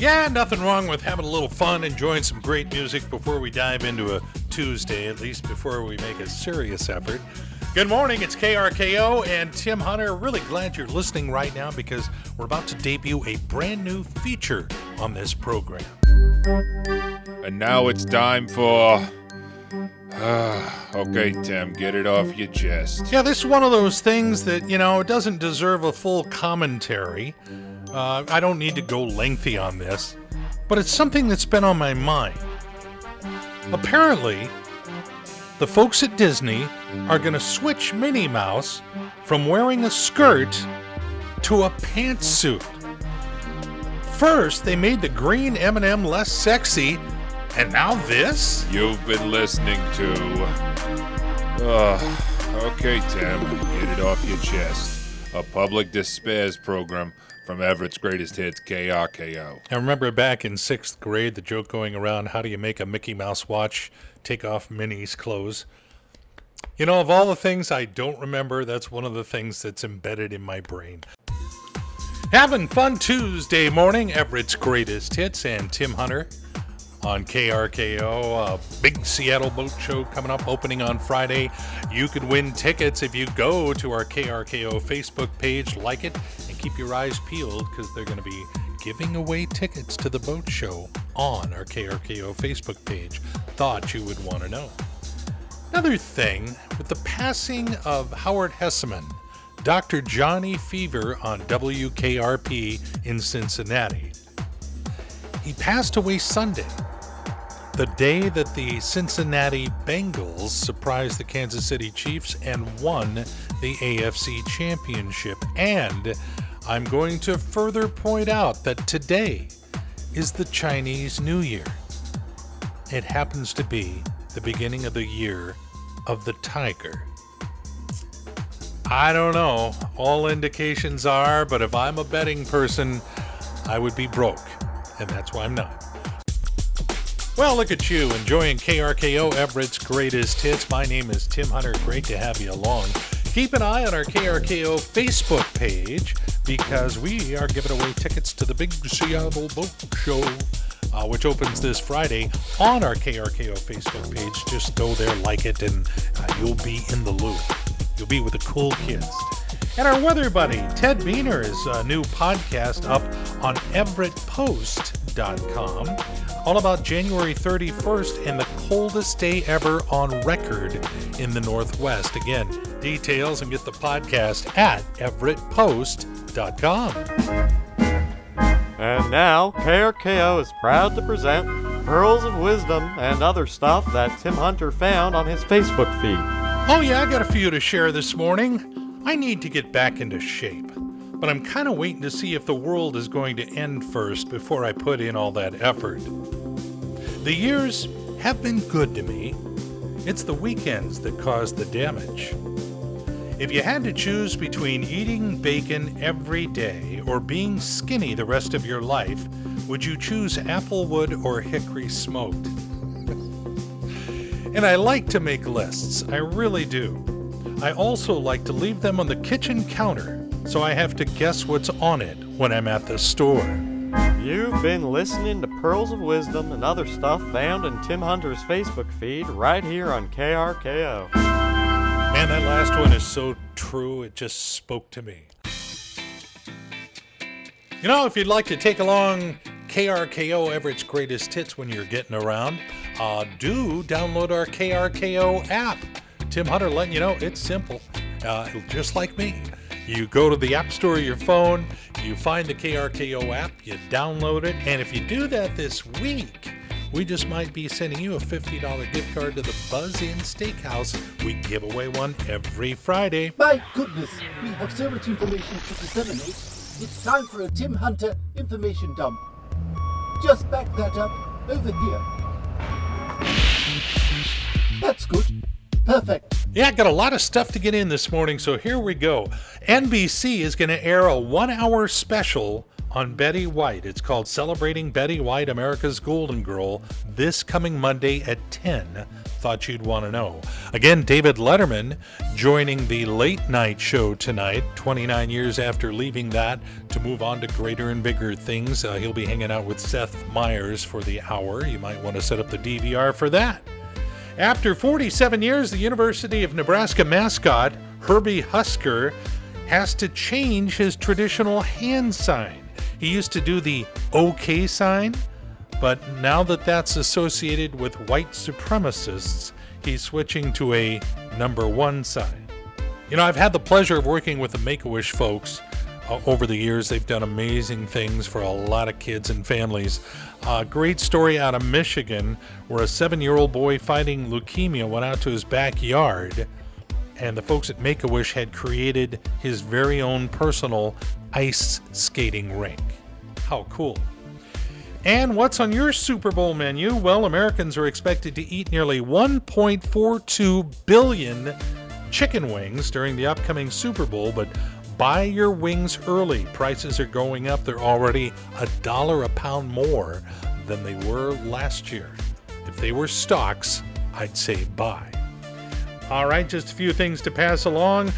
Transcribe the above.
Yeah, nothing wrong with having a little fun, enjoying some great music before we dive into a Tuesday, at least before we make a serious effort. Good morning, it's KRKO and Tim Hunter. Really glad you're listening right now because we're about to debut a brand new feature on this program. And now it's time for. okay, Tim, get it off your chest. Yeah, this is one of those things that, you know, it doesn't deserve a full commentary. Uh, I don't need to go lengthy on this, but it's something that's been on my mind. Apparently, the folks at Disney are going to switch Minnie Mouse from wearing a skirt to a pantsuit. First, they made the green M&M less sexy, and now this? You've been listening to. Uh, okay, Tim, get it off your chest. A public despairs program from Everett's Greatest Hits, KRKO. I remember back in sixth grade, the joke going around how do you make a Mickey Mouse watch take off Minnie's clothes? You know, of all the things I don't remember, that's one of the things that's embedded in my brain. Having fun Tuesday morning, Everett's Greatest Hits and Tim Hunter on KRKO. A big Seattle boat show coming up, opening on Friday. You could win tickets if you go to our KRKO Facebook page, like it, keep your eyes peeled because they're going to be giving away tickets to the boat show on our KRKO Facebook page. Thought you would want to know. Another thing, with the passing of Howard Hesseman, Dr. Johnny Fever on WKRP in Cincinnati. He passed away Sunday, the day that the Cincinnati Bengals surprised the Kansas City Chiefs and won the AFC Championship. And I'm going to further point out that today is the Chinese New Year. It happens to be the beginning of the year of the tiger. I don't know. All indications are, but if I'm a betting person, I would be broke. And that's why I'm not. Well, look at you, enjoying KRKO Everett's greatest hits. My name is Tim Hunter. Great to have you along. Keep an eye on our KRKO Facebook page because we are giving away tickets to the Big Seattle Boat Show, uh, which opens this Friday on our KRKO Facebook page. Just go there, like it, and uh, you'll be in the loop. You'll be with the cool kids. And our weather buddy, Ted Buehner's uh, new podcast up on EverettPost.com, all about January 31st and the coldest day ever on record in the Northwest. Again, details and get the podcast at EverettPost.com. And now, KRKO is proud to present Pearls of Wisdom and other stuff that Tim Hunter found on his Facebook feed. Oh, yeah, I got a few to share this morning. I need to get back into shape, but I'm kind of waiting to see if the world is going to end first before I put in all that effort. The years have been good to me. It's the weekends that cause the damage. If you had to choose between eating bacon every day or being skinny the rest of your life, would you choose applewood or hickory smoked? and I like to make lists, I really do. I also like to leave them on the kitchen counter so I have to guess what's on it when I'm at the store. You've been listening to Pearls of Wisdom and other stuff found in Tim Hunter's Facebook feed right here on KRKO. Man, that last one is so true, it just spoke to me. You know, if you'd like to take along KRKO Everett's Greatest Hits when you're getting around, uh, do download our KRKO app. Tim Hunter letting you know it's simple. Uh, just like me. You go to the App Store of your phone, you find the KRKO app, you download it, and if you do that this week, we just might be sending you a $50 gift card to the Buzz Inn Steakhouse. We give away one every Friday. My goodness, we have so much information to disseminate. It's time for a Tim Hunter information dump. Just back that up over here. That's good. Perfect. Yeah, I got a lot of stuff to get in this morning, so here we go. NBC is going to air a one hour special on Betty White. It's called Celebrating Betty White, America's Golden Girl, this coming Monday at 10. Thought you'd want to know. Again, David Letterman joining the late night show tonight, 29 years after leaving that to move on to greater and bigger things. Uh, he'll be hanging out with Seth Meyers for the hour. You might want to set up the DVR for that. After 47 years, the University of Nebraska mascot, Herbie Husker, has to change his traditional hand sign. He used to do the OK sign, but now that that's associated with white supremacists, he's switching to a number one sign. You know, I've had the pleasure of working with the Make a Wish folks over the years. They've done amazing things for a lot of kids and families. A uh, great story out of Michigan where a seven year old boy fighting leukemia went out to his backyard, and the folks at Make a Wish had created his very own personal ice skating rink. How cool! And what's on your Super Bowl menu? Well, Americans are expected to eat nearly 1.42 billion chicken wings during the upcoming Super Bowl, but buy your wings early. Prices are going up. They're already a dollar a pound more than they were last year. If they were stocks, I'd say buy. All right, just a few things to pass along.